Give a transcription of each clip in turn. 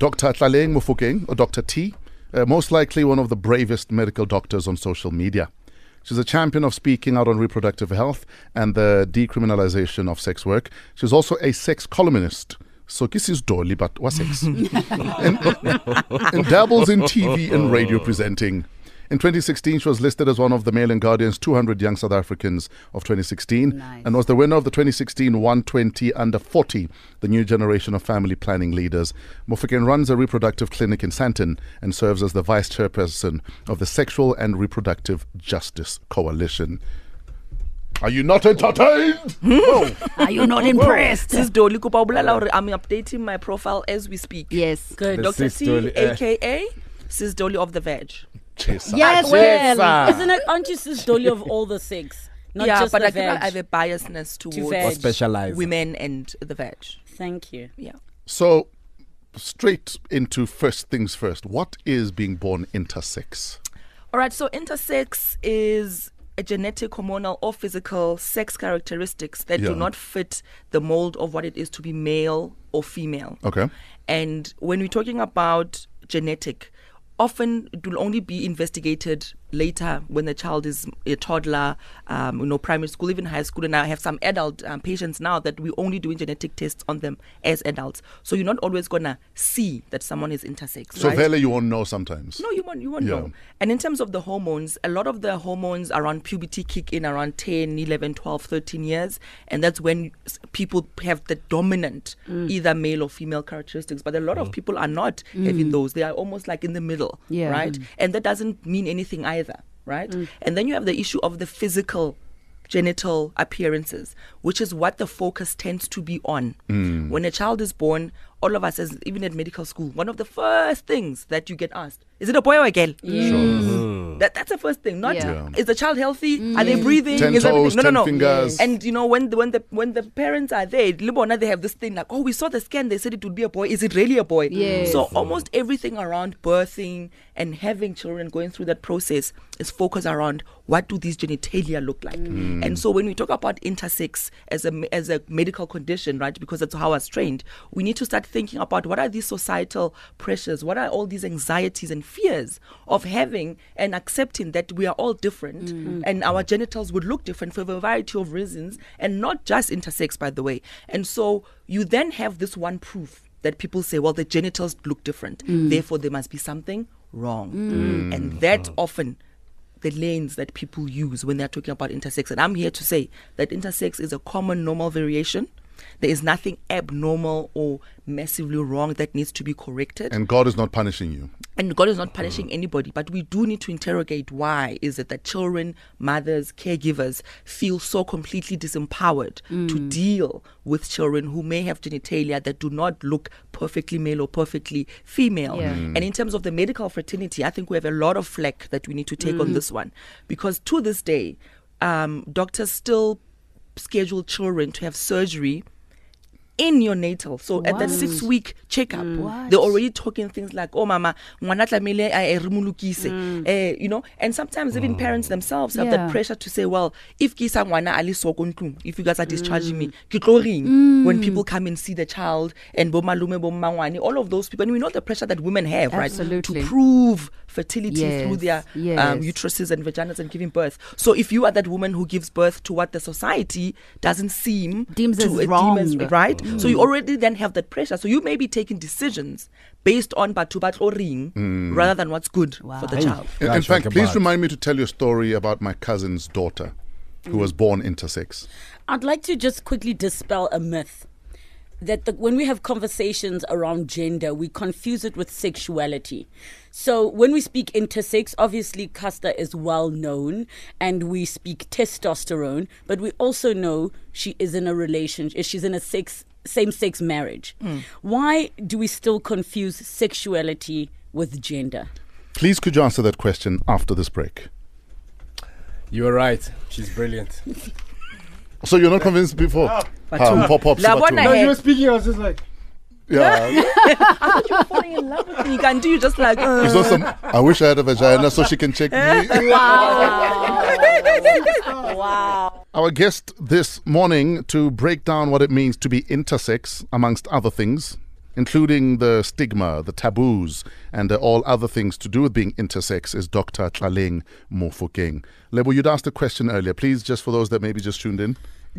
Dr. Tlaleng Mofokeng, or Dr. T, uh, most likely one of the bravest medical doctors on social media. She's a champion of speaking out on reproductive health and the decriminalization of sex work. She's also a sex columnist. So this is Dolly, but what sex? and, and dabbles in TV and radio presenting. In 2016, she was listed as one of the Mail and Guardian's 200 Young South Africans of 2016 Nice. and was the winner of the 2016 120 Under 40, the new generation of family planning leaders. Mofokeng runs a reproductive clinic in Sandton and serves as the vice chairperson of the Sexual and Reproductive Justice Coalition. Are you not entertained? Are you not impressed? Sis Dolly Kopa o bolela hore I'm updating my profile as we speak. Yes. Good. Dr. Sis T, Dolly, eh. aka Sis Dolly of the Veg. Chesa. Yes, Yes, well. Isn't it? Aren't you sis Dolly of all the six? Not yeah, just but the I think I have a biasness towards veg. Or women and the veg. Thank you. Yeah. So, straight into first things first. What is being born intersex? All right, so intersex is a genetic, hormonal, or physical sex characteristics that Yeah. do not fit the mold of what it is to be male or female. Okay. And when we're talking about genetic, often it will only be investigated later when the child is a toddler, um, you know, primary school, even high school. And I have some adult um, patients now that we're only doing genetic tests on them as adults. So you're not always going to see that someone is intersex. So, right? Vele, you won't know sometimes. No, you won't. You won't Yeah. know. And in terms of the hormones, a lot of the hormones around puberty kick in around 10, 11, 12, 13 years. And that's when people have the dominant, either male or female characteristics. But a lot of people are not having those. They are almost like in the middle. Yeah. Right? And that doesn't mean anything either. Right? Mm. And then you have the issue of the physical genital appearances, which is what the focus tends to be on. Mm. When a child is born, all of us, as even at medical school, one of the first things that you get asked is it a boy or a girl? Mm-hmm. Mm-hmm. That, that's the first thing. Not Yeah. Yeah. is the child healthy? Mm. Are they mm. breathing? Ten is everything? toes, no, no, ten no. fingers. And you know when the, when the when the parents are there, Libona, they have this thing like, oh, we saw the scan. They said it would be a boy. Is it really a boy? Yes. So almost everything around birthing and having children, going through that process, is focused around what do these genitalia look like. Mm. And so when we talk about intersex as a as a medical condition, right? Because that's how I was trained. We need to start thinking about what are these societal pressures, what are all these anxieties and fears of having and accepting that we are all different mm. and our genitals would look different for a variety of reasons, and not just intersex, by the way. And so you then have this one proof that people say, well, the genitals look different, mm. therefore there must be something wrong. Mm. And that often the lanes that people use when they're talking about intersex. And I'm here to say that intersex is a common normal variation. There is nothing abnormal or massively wrong that needs to be corrected. And God is not punishing you. And God is not punishing mm-hmm. anybody, but we do need to interrogate why is it that children, mothers, caregivers feel so completely disempowered to mm. deal with children who may have genitalia that do not look perfectly male or perfectly female. Yeah. Mm. And in terms of the medical fraternity, I think we have a lot of flack that we need to take on mm. this one because to this day, um, doctors still schedule children to have surgery in your natal. So at that six week checkup, they're already talking things like, oh, mama, ngwana tlamehile a- a re mo lokise." Eh, you know, and sometimes even parents themselves have Yeah. that pressure to say, well, if ke isa ngwana a le so ko ntlong, if you guys are discharging me, ke tlo reng when people come and see the child and bo malume, bo mmangwane, all of those people. And we know the pressure that women have, right? To prove fertility through their Yes, um, uteruses and vaginas and giving birth. So if you are that woman who gives birth to what the society doesn't seem Deems to as uh, deem wrong. right? So you already then have that pressure. So you may be taking decisions based on batu or ring hmm. rather than what's good for the Hey. child. In, in fact, like please remind me to tell you a story about my cousin's daughter who was born intersex. I'd like to just quickly dispel a myth that the, when we have conversations around gender, we confuse it with sexuality. So when we speak intersex, obviously Caster is well known and we speak testosterone, but we also know she is in a relationship, she's in a sex same sex marriage. Hmm. Why do we still confuse sexuality with gender? Please, could you answer that question after this break? You are right. She's brilliant. So you're not convinced before? Ah. Pop, pop, La bona No, you were speaking. I was just like, Yeah. you're falling in love with me. You can do you just like uh, It's also, I wish I had a vagina so she can check me. Wow. wow. Our guest this morning to break down what it means to be intersex, amongst other things, including the stigma, the taboos, and uh, all other things to do with being intersex, is Dr. Tlaleng Mofokeng. Lebo, you'd asked a question earlier. Please, just for those that maybe just tuned in.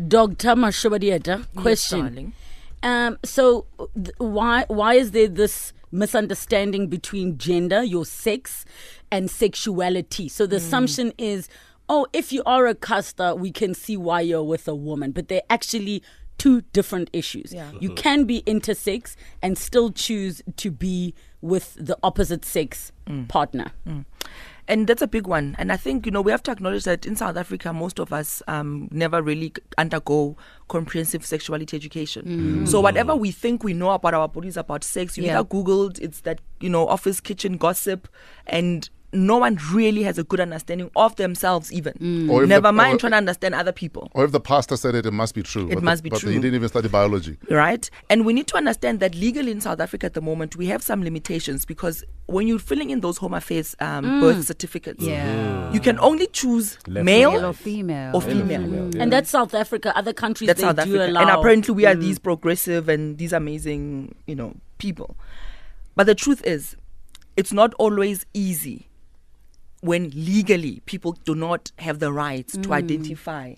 Dr. Mashobadieta, question. darling. Um, so, th- why why is there this misunderstanding between gender, your sex, and sexuality? So the assumption is, oh, if you are a caster, we can see why you're with a woman, but they're actually two different issues. Yeah. You can be intersex and still choose to be with the opposite sex Hmm. partner. And that's a big one. And I think, you know, we have to acknowledge that in South Africa, most of us um, never really undergo comprehensive sexuality education. So whatever we think we know about our bodies, about sex, you Yeah. either Googled, it's that, you know, office kitchen gossip, and no one really has a good understanding of themselves even. Mm. Or Never the- mind or- trying to understand other people. Or if the pastor said it, it must be true. It but the- must be but true. he didn't even study biology. right? And we need to understand that legally in South Africa at the moment, we have some limitations because when you're filling in those home affairs um, mm. birth certificates, Yeah. you can only choose Left male Male or female. or female. And that's South Africa. Other countries That's they South do Africa. allow. And apparently we are mm. these progressive and these amazing, you know, people. But the truth is, it's not always easy when legally people do not have the rights to mm. identify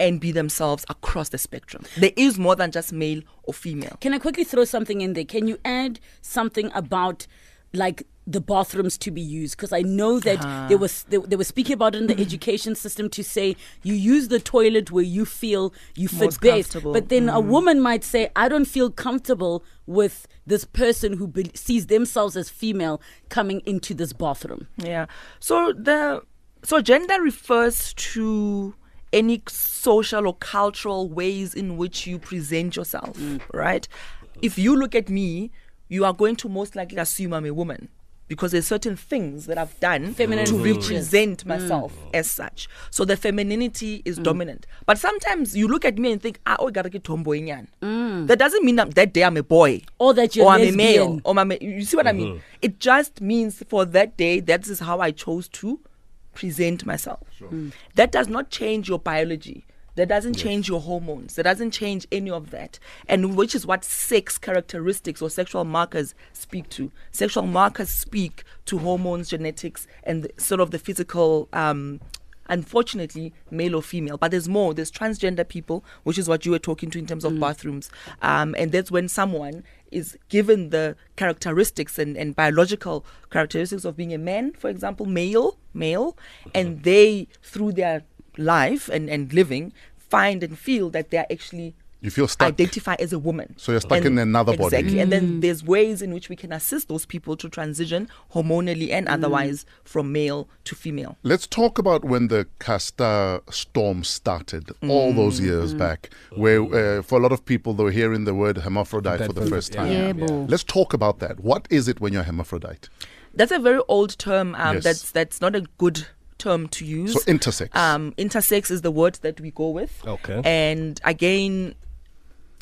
and be themselves across the spectrum. There is more than just male or female. Can I quickly throw something in there? Can you add something about like the bathrooms to be used? Because I know that Uh-huh. there was they, they were speaking about it in the mm-hmm. education system to say you use the toilet where you feel you fit best. But then a mm-hmm. woman might say, I don't feel comfortable with this person who be- sees themselves as female coming into this bathroom. Yeah. So the so gender refers to any social or cultural ways in which you present yourself, mm. right? If you look at me, you are going to most likely assume I'm a woman because there's certain things that I've done Feminine to features. represent mm. myself mm. as such. So the femininity is mm. dominant. But sometimes you look at me and think, ah, oh, I gotta get tomboy nyan." That doesn't mean I'm, that day I'm a boy Or that you're or I'm a male, or I'm a, you see what I mean? Mm-hmm. It just means for that day, that is how I chose to present myself. That does not change your biology. That doesn't change your hormones. That doesn't change any of that. And which is what sex characteristics or sexual markers speak to. Sexual markers speak to hormones, genetics, and the- sort of the physical. Um, unfortunately male or female but there's more there's transgender people which is what you were talking to in terms of bathrooms um, and that's when someone is given the characteristics and, and biological characteristics of being a man for example male male and they through their life and, and living find and feel that they're actually You feel stuck. identify as a woman. So you're stuck And- in another body. Exactly. And then there's ways in which we can assist those people to transition hormonally and otherwise from male to female. Let's talk about when the Caster storm started all those years back, where uh, for a lot of people they were hearing the word hermaphrodite for the That- first yeah. time. Yeah, boo. Let's talk about that. What is it when you're hermaphrodite? That's a very old term. Um, Yes. That's that's not a good term to use. So intersex. um, intersex is the word that we go with. Okay. And again,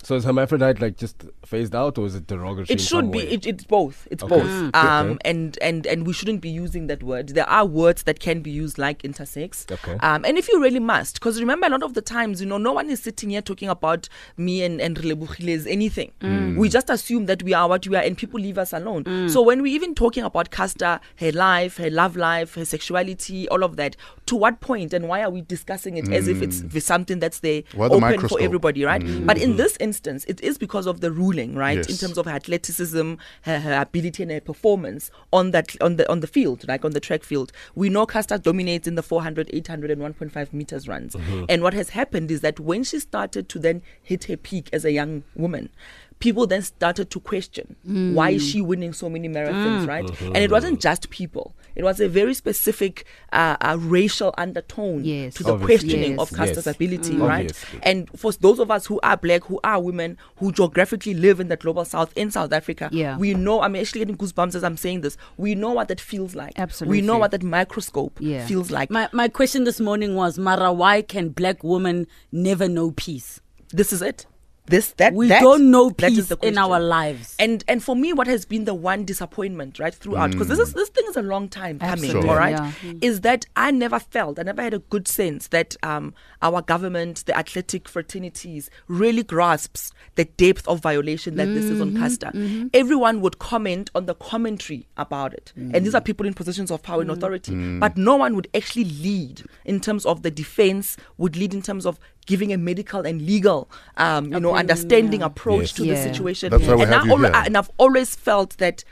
So is hermaphrodite like just phased out, or is it derogatory? it should be. it, it's both. It's Okay. both. Mm. um Okay. and and and we shouldn't be using that word. There are words that can be used like intersex. Okay. um and if you really must because remember a lot of the times you know no one is sitting here talking about me and and Relebogile as anything. Mm. we just assume that we are what we are and people leave us alone. So when we even talking about Caster her life her love life her sexuality all of that to what point and why are we discussing it as if it's something that's there Why the open for everybody right? But in this instance it is because of the ruling right in terms of her athleticism, her, her ability and her performance on that on the on the field, like on the track field. We know Caster dominates in the 400, 800 and 1.5 meters runs. Mm-hmm. And what has happened is that when she started to then hit her peak as a young woman, people then started to question why is she winning so many marathons, right? And it wasn't just people. It was a very specific uh, uh, racial undertone Yes. to the Obviously. questioning Yes. of Caster's Yes. ability, Mm. right? Obviously. And for those of us who are black, who are women, who geographically live in the global south in South Africa, Yeah. we know, I'm actually getting goosebumps as I'm saying this. We know what that feels like. Absolutely. We know what that microscope Yeah. feels like. My my question this morning was, Mara, why can black women never know peace? this is it. This that We that- don't know that is peace in our lives. And and for me, what has been the one disappointment right throughout because this is this thing is a long time coming, Absolutely, all right, yeah. is that I never felt, I never had a good sense that um, our government, the athletic fraternities, really grasps the depth of violation that this is on Mm-hmm, Caster. Everyone would comment on the commentary about it, and Mm. these are people in positions of power and authority, but no one would actually lead in terms of the defense, would lead in terms of giving a medical and legal, um, you know, understanding yeah. approach Yes. to the situation. That's why we and, have I you al- here. and I've always felt that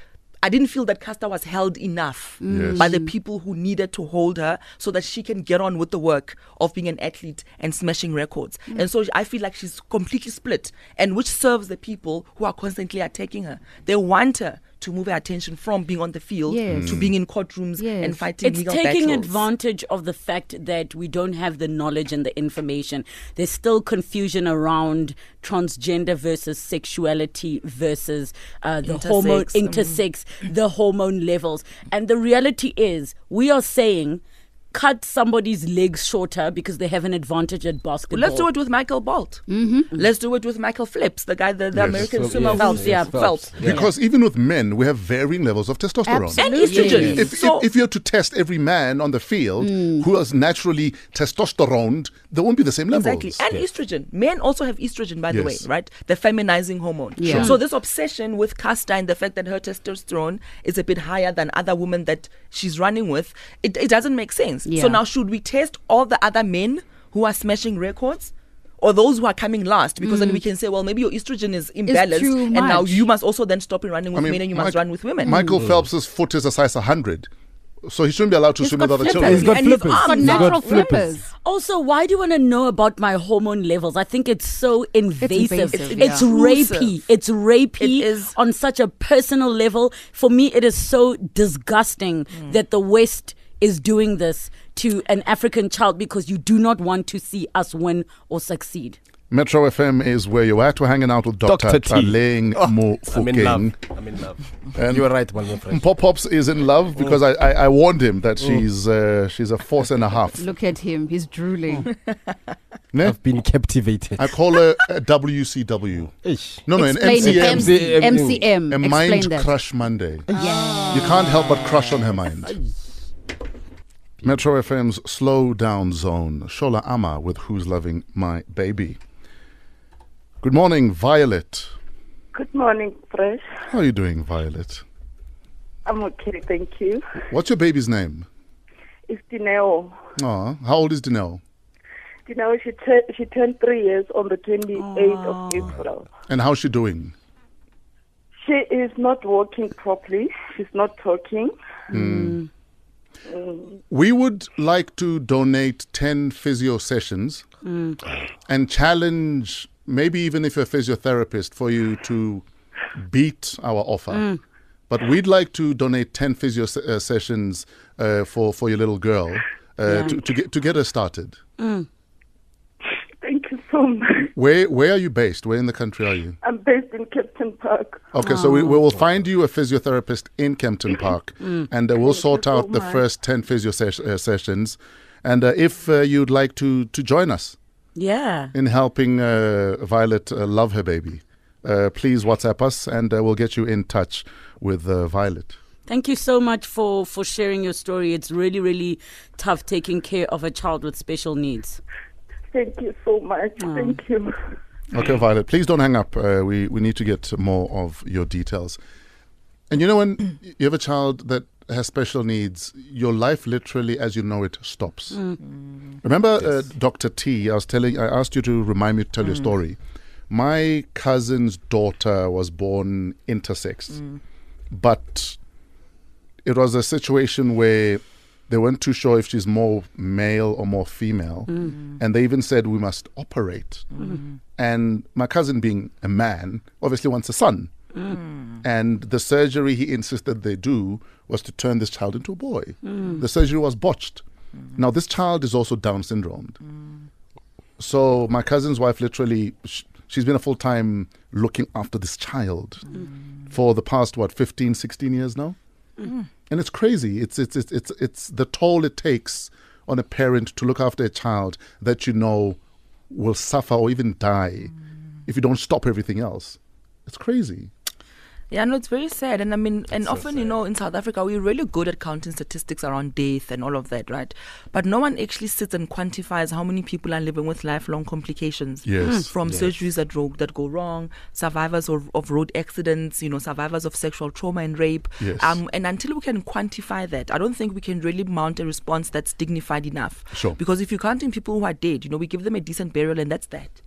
I didn't feel that Caster was held enough Yes. by the people who needed to hold her so that she can get on with the work of being an athlete and smashing records. And so I feel like she's completely split, and which serves the people who are constantly attacking her. They want her to move our attention from being on the field Yes. to being in courtrooms Yes. and fighting It's legal taking battles. advantage of the fact that we don't have the knowledge and the information. There's still confusion around transgender versus sexuality versus uh, the hormone Intersex, mm. intersex, the hormone levels. And the reality is, we are saying cut somebody's legs shorter because they have an advantage at basketball. Let's do it with Michael Bolt. Mm-hmm. Let's do it with Michael Phillips, the guy, the, the Yes. American Phelps, swimmer yes, who- yes, yeah, Phelps. Yeah. Because even with men, we have varying levels of testosterone. And Absolutely. estrogen. If, so, if, if you're to test every man on the field Hmm. who is naturally testosterone, there won't be the same levels. Exactly. And estrogen. Men also have estrogen, by the way, right? The feminizing hormone. Yeah. So this obsession with Caster and the fact that her testosterone is a bit higher than other women that she's running with, it, it doesn't make sense. Yeah. So now should we test all the other men who are smashing records? Or those who are coming last, because then we mm. can say, well, maybe your estrogen is imbalanced, too and now you must also then stop in running with men, and you must run with women. Michael mm. Phelps's foot is a size 100, so he shouldn't be allowed to He's swim with other flippers. children. He's got And his flippers. arms Got He's natural got flippers. flippers. Also, why do you want to know about my hormone levels? I think it's so invasive. It's, invasive, It's, yeah. rapey. It's rapey It is. on such a personal level. For me, it is so disgusting mm. that the West is doing this to an African child because you do not want to see us win or succeed. Metro FM is where you're at. We're hanging out with Dr. Dr. T. Taleng Oh, Mo I'm in love. I'm in love. And- you are right, one more friend. Pop Pops is in love because I, I, I warned him that she's uh, she's a force and a half. Look at him. He's drooling. Ne? I've been captivated. I call her a WCW. Ish. No, no, an Explain it. MCM. MC, MCM. A Explain mind that. crush Monday. Yeah. You can't help but crush on her mind. Metro FM's slow down zone. Shola Ama with Who's Loving My Baby. Good morning, Violet. Good morning, Fresh. How are you doing, Violet? I'm okay, thank you. What's your baby's name? It's Dineo. Aw, how old is Dinelle? Dineo, she, tur- she turned three years on the 28th of April. And how's she doing? She is not walking properly. She's not talking. Hmm. We would like to donate 10 physio sessions and challenge, maybe even if you're a physiotherapist, for you to beat our offer. But we'd like to donate 10 physio se- uh, sessions uh, for, for your little girl uh, to, to, get, to get her started. Thank you so much. Where, where are you based? Where in the country are you? I'm based in Kempton Park. Okay, so we, we will find you a physiotherapist in Kempton Park, and uh, we'll sort so out the much. first 10 physio ses- uh, sessions. And uh, if uh, you'd like to, to join us Yeah. in helping uh, Violet uh, love her baby, uh, please WhatsApp us and uh, we'll get you in touch with uh, Violet. Thank you so much for, for sharing your story. It's really, really tough taking care of a child with special needs. Thank you so much. Thank you. Okay, Violet, please don't hang up. Uh, we, we need to get more of your details. And you know, when you have a child that has special needs, your life literally, as you know it, stops. Remember, uh, Dr. T, I was telling, I asked you to remind me to tell your story. My cousin's daughter was born intersex, but it was a situation where they weren't too sure if she's more male or more female. Mm-hmm. And they even said, we must operate. Mm-hmm. And my cousin, being a man, obviously wants a son. Mm. And the surgery he insisted they do was to turn this child into a boy. Mm. The surgery was botched. Mm. Now, this child is also Down syndromed. So, my cousin's wife literally, she's been a full time looking after this child for the past, what, 15, 16 years now? Mm. And it's crazy. It's, it's, it's, it's, it's the toll it takes on a parent to look after a child that you know will suffer or even die if you don't stop everything else. It's crazy. Yeah, no, it's very sad. And I mean, and often, you know, in South Africa, we're really good at counting statistics around death and all of that, right? But no one actually sits and quantifies how many people are living with lifelong complications. Yes. From Yes. surgeries that, ro- that go wrong, survivors of, of road accidents, you know, survivors of sexual trauma and rape. Yes. Um, and until we can quantify that, I don't think we can really mount a response that's dignified enough. Sure. Because if you're counting people who are dead, you know, we give them a decent burial and that's that.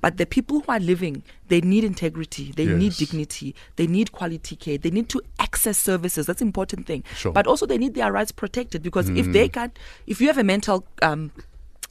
But the people who are living, they need integrity, they need dignity, they need quality care, they need to access services. That's an important thing. Sure. But also they need their rights protected because if they can't, if you have a mental, um,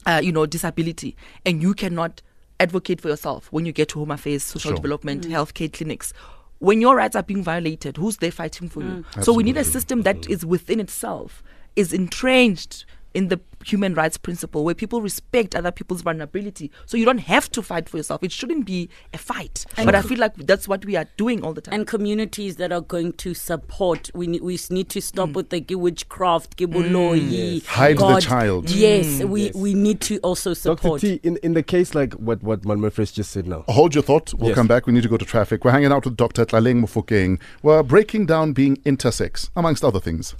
uh, you know, disability and you cannot advocate for yourself when you get to Home Affairs, Social Sure. Development, healthcare clinics. When your rights are being violated, who's there fighting for you? So we need a system that is within itself, is entrenched in the human rights principle where people respect other people's vulnerability. So you don't have to fight for yourself. It shouldn't be a fight. but I feel like that's what we are doing all the time. and communities that are going to support. We need, we need to Mm. stop with the gi- witchcraft, giboloyi, Hide the child. Yes, we Yes. we need to also support. Dr. T, in, in the case like what, what Malmö just said now. Hold your thought. We'll Yes. come back. We need to go to traffic. We're hanging out with Dr. Tlaleng Mofokeng. We're breaking down being intersex, amongst other things.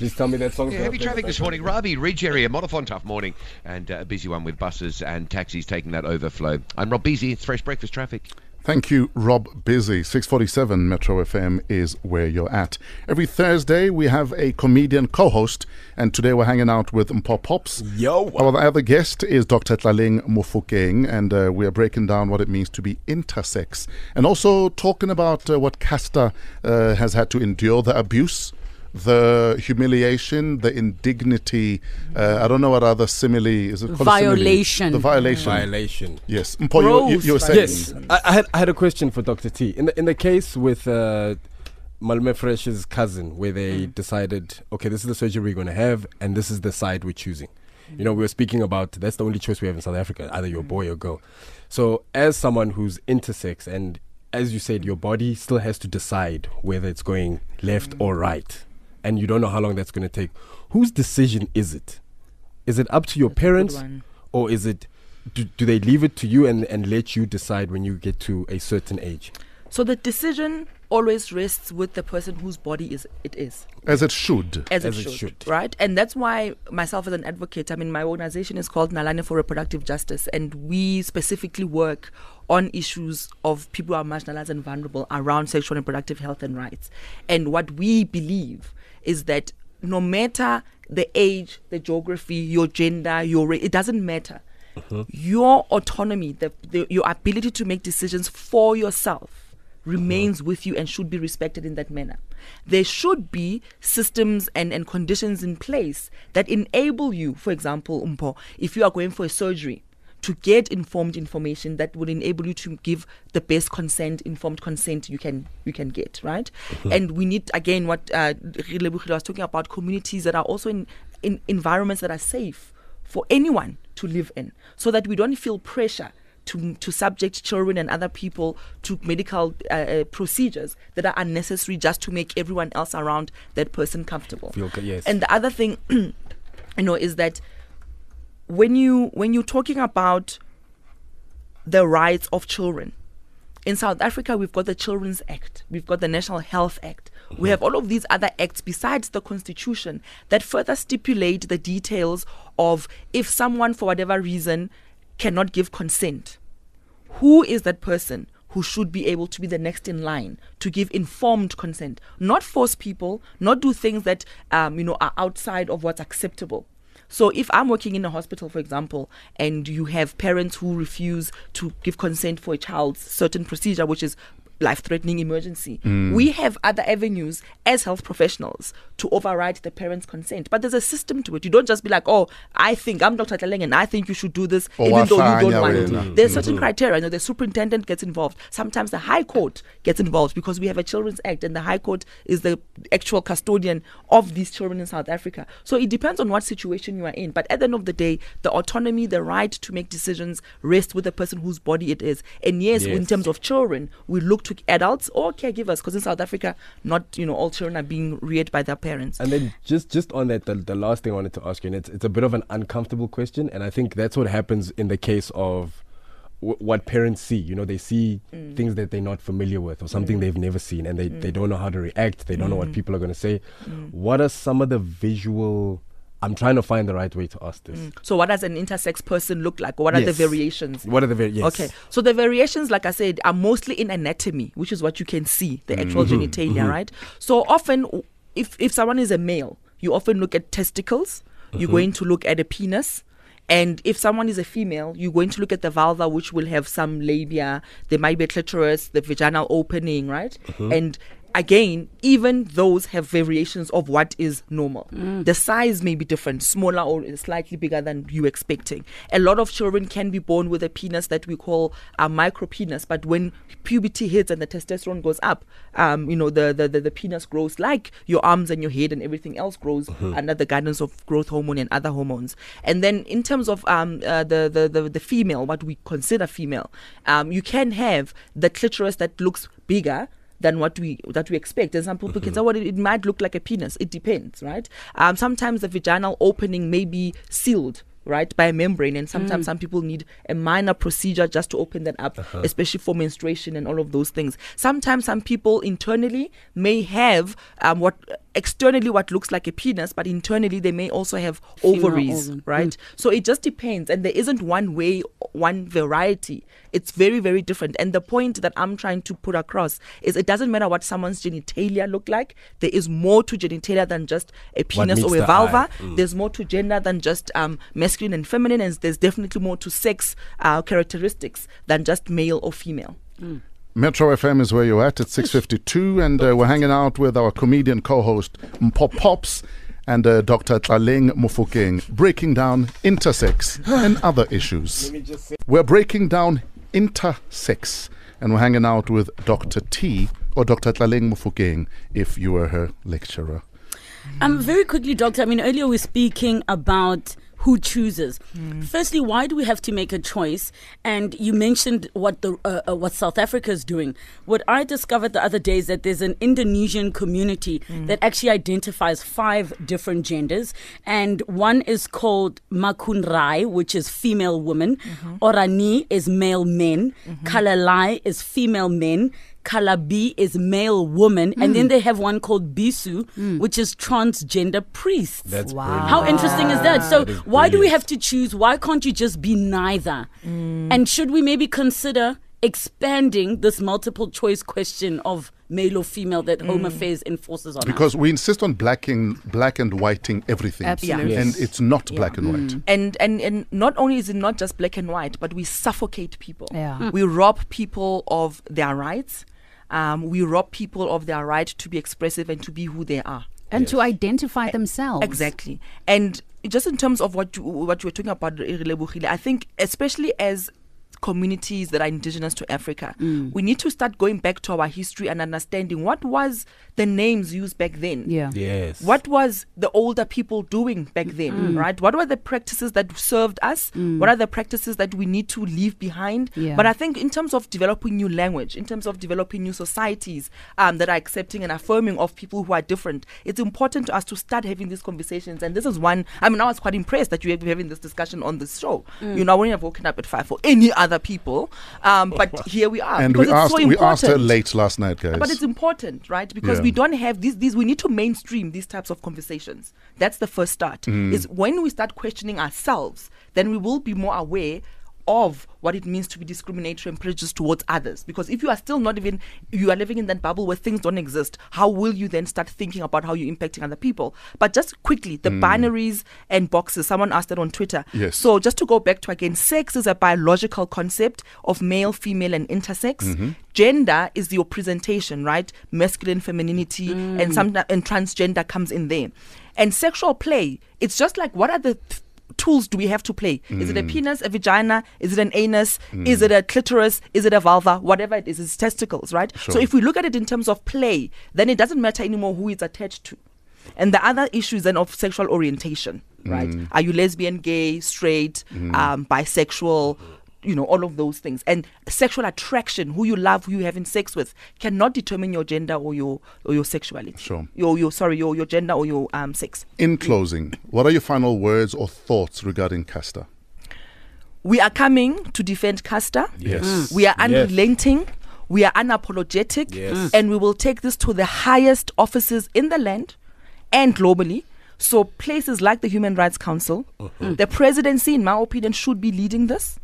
Please tell me that song. Yeah, heavy traffic this morning. Rabi, Ridge area, Modifon, tough morning, and uh, a busy one with buses and taxis taking that overflow. I'm Rob Beasy. It's fresh breakfast traffic. Thank you, Rob Busy. 647 Metro FM is where you're at. Every Thursday, we have a comedian co host, and today we're hanging out with Mpho Popps. Yo. Our other guest is Dr. Tlaleng Mofokeng, and uh, we are breaking down what it means to be intersex and also talking about uh, what Caster uh, has had to endure the abuse. The humiliation, the indignity, uh, I don't know what other simile is. It called? Violation. The violation. Violation. Yes. Mpho, you, you, you were saying. Yes, I, I had I had a question for Dr. T. In the in the case with uh, Malmö Fresh's cousin, where they decided, okay, this is the surgery we're going to have, and this is the side we're choosing. You know, we were speaking about that's the only choice we have in South Africa, either you're a boy or girl. So, as someone who's intersex, and as you said, your body still has to decide whether it's going left or right, and you don't know how long that's going to take. Whose decision is it? Is it up to your That's parents, or is it? Do, do they leave it to you and, and let you decide when you get to a certain age? So the decision always rests with the person whose body is it is. As it should. as, As it, it should, should. right? And that's why myself as an advocate, I mean, my organization is called Nalane for Reproductive Justice, and we specifically work on issues of people who are marginalized and vulnerable around sexual and reproductive health and rights. And what we believe is that no matter the age, the geography, your gender, your race, it doesn't matter. Mm-hmm. Your autonomy, the, the, your ability to make decisions for yourself remains mm-hmm. with you and should be respected in that manner. There should be systems and, and conditions in place that enable you, for example, Umpo, if you are going for a surgery, to get informed information that would enable you to give the best consent, informed consent you can you can get, right? And we need again what uh, was talking about communities that are also in, in environments that are safe for anyone to live in, so that we don't feel pressure to to subject children and other people to medical uh, uh, procedures that are unnecessary just to make everyone else around that person comfortable. Feel yes. And the other thing, you know, is that when you when you're talking about the rights of children in South Africa, we've got the Children's Act, we've got the National Health Act, we have all of these other acts besides the Constitution that further stipulate the details of if someone, for whatever reason, cannot give consent, who is that person who should be able to be the next in line to give informed consent, not force people, not do things that um, you know are outside of what's acceptable. So if I'm working in a hospital, for example, and you have parents who refuse to give consent for a child's certain procedure, which is life-threatening emergency, mm. we have other avenues as health professionals to override the parent's consent. But there's a system to it. You don't just be like, "Oh, I think I'm Dr. Tlaleng and I think you should do this," Oh, even though you don't want to. There's certain mm-hmm. criteria. You know, the superintendent gets involved. Sometimes the High Court gets involved because we have a Children's Act, and the High Court is the actual custodian of these children in South Africa. So it depends on what situation you are in. But at the end of the day, the autonomy, the right to make decisions, rests with the person whose body it is. And yes, in terms of children, we look to adults or caregivers because in South Africa, not you know all children are being reared by their parents. And then just just on that, the, the last thing I wanted to ask you, and it's it's a bit of an uncomfortable question, and I think that's what happens in the case of w- what parents see. You know, they see Mm. things that they're not familiar with or something they've never seen, and they, they don't know how to react. They don't know Mm. what people are going to say. What are some of the visual? I'm trying to find the right way to ask this. So, what does an intersex person look like? What are the variations? What are the very yes? Okay, so the variations, like I said, are mostly in anatomy, which is what you can see, the actual Mm-hmm. genitalia, right? So often, if if someone is a male, you often look at testicles. You're Mm-hmm. going to look at a penis. And if someone is a female, you're going to look at the vulva, which will have some labia. There might be a clitoris, the vaginal opening, right? Mm-hmm. And again, even those have variations of what is normal. The size may be different, smaller or slightly bigger than you expecting. A lot of children can be born with a penis that we call a micro penis, but when puberty hits and the testosterone goes up, um, you know, the, the, the, the penis grows like your arms and your head and everything else grows under the guidance of growth hormone and other hormones. And then in terms of um, uh, the, the, the, the female, what we consider female, um, you can have the clitoris that looks bigger than what we that we expect. And some people can say, well, it, it might look like a penis. It depends, right? Um, sometimes the vaginal opening may be sealed. Right by a membrane, and sometimes some people need a minor procedure just to open that up, especially for menstruation and all of those things. Sometimes some people internally may have um, what externally what looks like a penis, but internally they may also have Female ovaries, organ. right? So it just depends, and there isn't one way, one variety. It's very, very different. And the point that I'm trying to put across is it doesn't matter what someone's genitalia look like. There is more to genitalia than just a penis or a vulva. Mm. There's more to gender than just um, masculine and feminine, and there's definitely more to sex uh, characteristics than just male or female. Metro FM is where you're at. It's 6.52 and uh, we're hanging out with our comedian co-host Mpop Pops and uh, Dr. Tlaleng Mofokeng breaking down intersex and other issues. We're breaking down intersex and we're hanging out with Dr. T or Dr. Tlaleng Mofokeng if you were her lecturer. Um, very quickly, doctor. I mean, earlier we were speaking about who chooses. Hmm. Firstly, why do we have to make a choice? And you mentioned what the uh, uh, what South Africa is doing. What I discovered the other day is that there's an Indonesian community Hmm. that actually identifies five different genders, and one is called Makkunrai, which is female woman. Mm-hmm. Orani is male men. Kalalai is female men. Calabai is male woman, and Hmm. then they have one called Bissu, which is transgender priests. That's Wow. brilliant. How interesting is that? So, That is why do we have to choose? Why can't you just be neither? And should we maybe consider expanding this multiple choice question of male or female that Home mm. Affairs enforces on us? Because we insist on blacking, black and whiting everything. Absolutely. And it's not black and white. Mm. and and and not only is it not just black and white, but we suffocate people. Yeah. Hmm. We rob people of their rights. Um, we rob people of their right to be expressive and to be who they are. and to identify themselves. Exactly. And just in terms of what you, what you were talking about, I think especially as communities that are indigenous to Africa, Mm. we need to start going back to our history and understanding what was the names used back then. Yeah. Yes. What was the older people doing back then, right? What were the practices that served us? What are the practices that we need to leave behind? Yeah. But I think in terms of developing new language, in terms of developing new societies um, that are accepting and affirming of people who are different, it's important to us to start having these conversations. And this is one, I mean, I was quite impressed that you have having this discussion on this show. You know, I wouldn't have woken up at five for any other people. Um, but here we are. And because we asked, so we asked her late last night, guys. But it's important, right? Because Yeah. we don't have these these we need to mainstream these types of conversations. That's the first start. Mm. Is when we start questioning ourselves, then we will be more aware of what it means to be discriminatory and prejudiced towards others. Because if you are still not even you are living in that bubble where things don't exist, how will you then start thinking about how you're impacting other people? But just quickly, the binaries and boxes, someone asked that on Twitter. Mm. Yes. So just to go back to again, sex is a biological concept of male, female, and intersex. Mm-hmm. Gender is your presentation, right? Masculine, femininity, and some and transgender comes in there. And sexual play, it's just like what are the th- tools do we have to play? Is it a mm. penis, a vagina? Is it an anus? Is it a clitoris? Is it a vulva? Whatever it is, it's testicles, right? So if we look at it in terms of play, then it doesn't matter anymore who it's attached to. And the other issues then of sexual orientation, right? Mm. Are you lesbian, gay, straight, mm. um, bisexual? You know, all of those things. And sexual attraction, who you love, who you having sex with, cannot determine your gender or your or your sexuality. Sure. Your your sorry, your your gender or your um sex. In closing, what are your final words or thoughts regarding Caster? we are coming to defend Caster. Yes. Mm. We are unrelenting. Yes. We are unapologetic. Yes. Mm. And we will take this to the highest offices in the land and globally. So, places like the Human Rights Council, uh-huh. the presidency, in my opinion, should be leading this.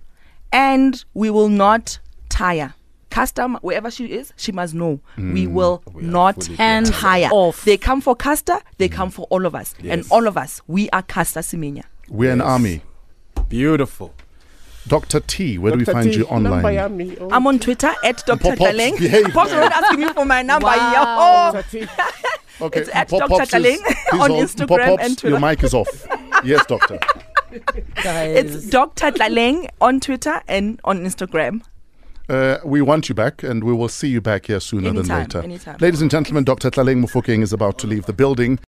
And we will not tire. Caster, wherever she is, she must know we mm, will not fully Hands tire. off. They come for Caster, they mm. come for all of us. And all of us, we are Caster Semenya. We're an army. Beautiful. Dr. T, where do we Dr. find T, you online? number yami. Oh, I'm on Twitter at Dr. Pop-ups Pops already asking me for my number. Wow. Yeah. Dr. T. Okay, It's at Pop- Dr. Pops is- Tlaleng he's on Instagram Pop-ups, and Twitter. Your mic is off. yes, doctor. Guys. it's Dr. Tlaleng on Twitter and on Instagram. Uh, we want you back, and we will see you back here sooner than later. anytime. Ladies and gentlemen, Dr. Tlaleng Mofokeng is about to leave the building.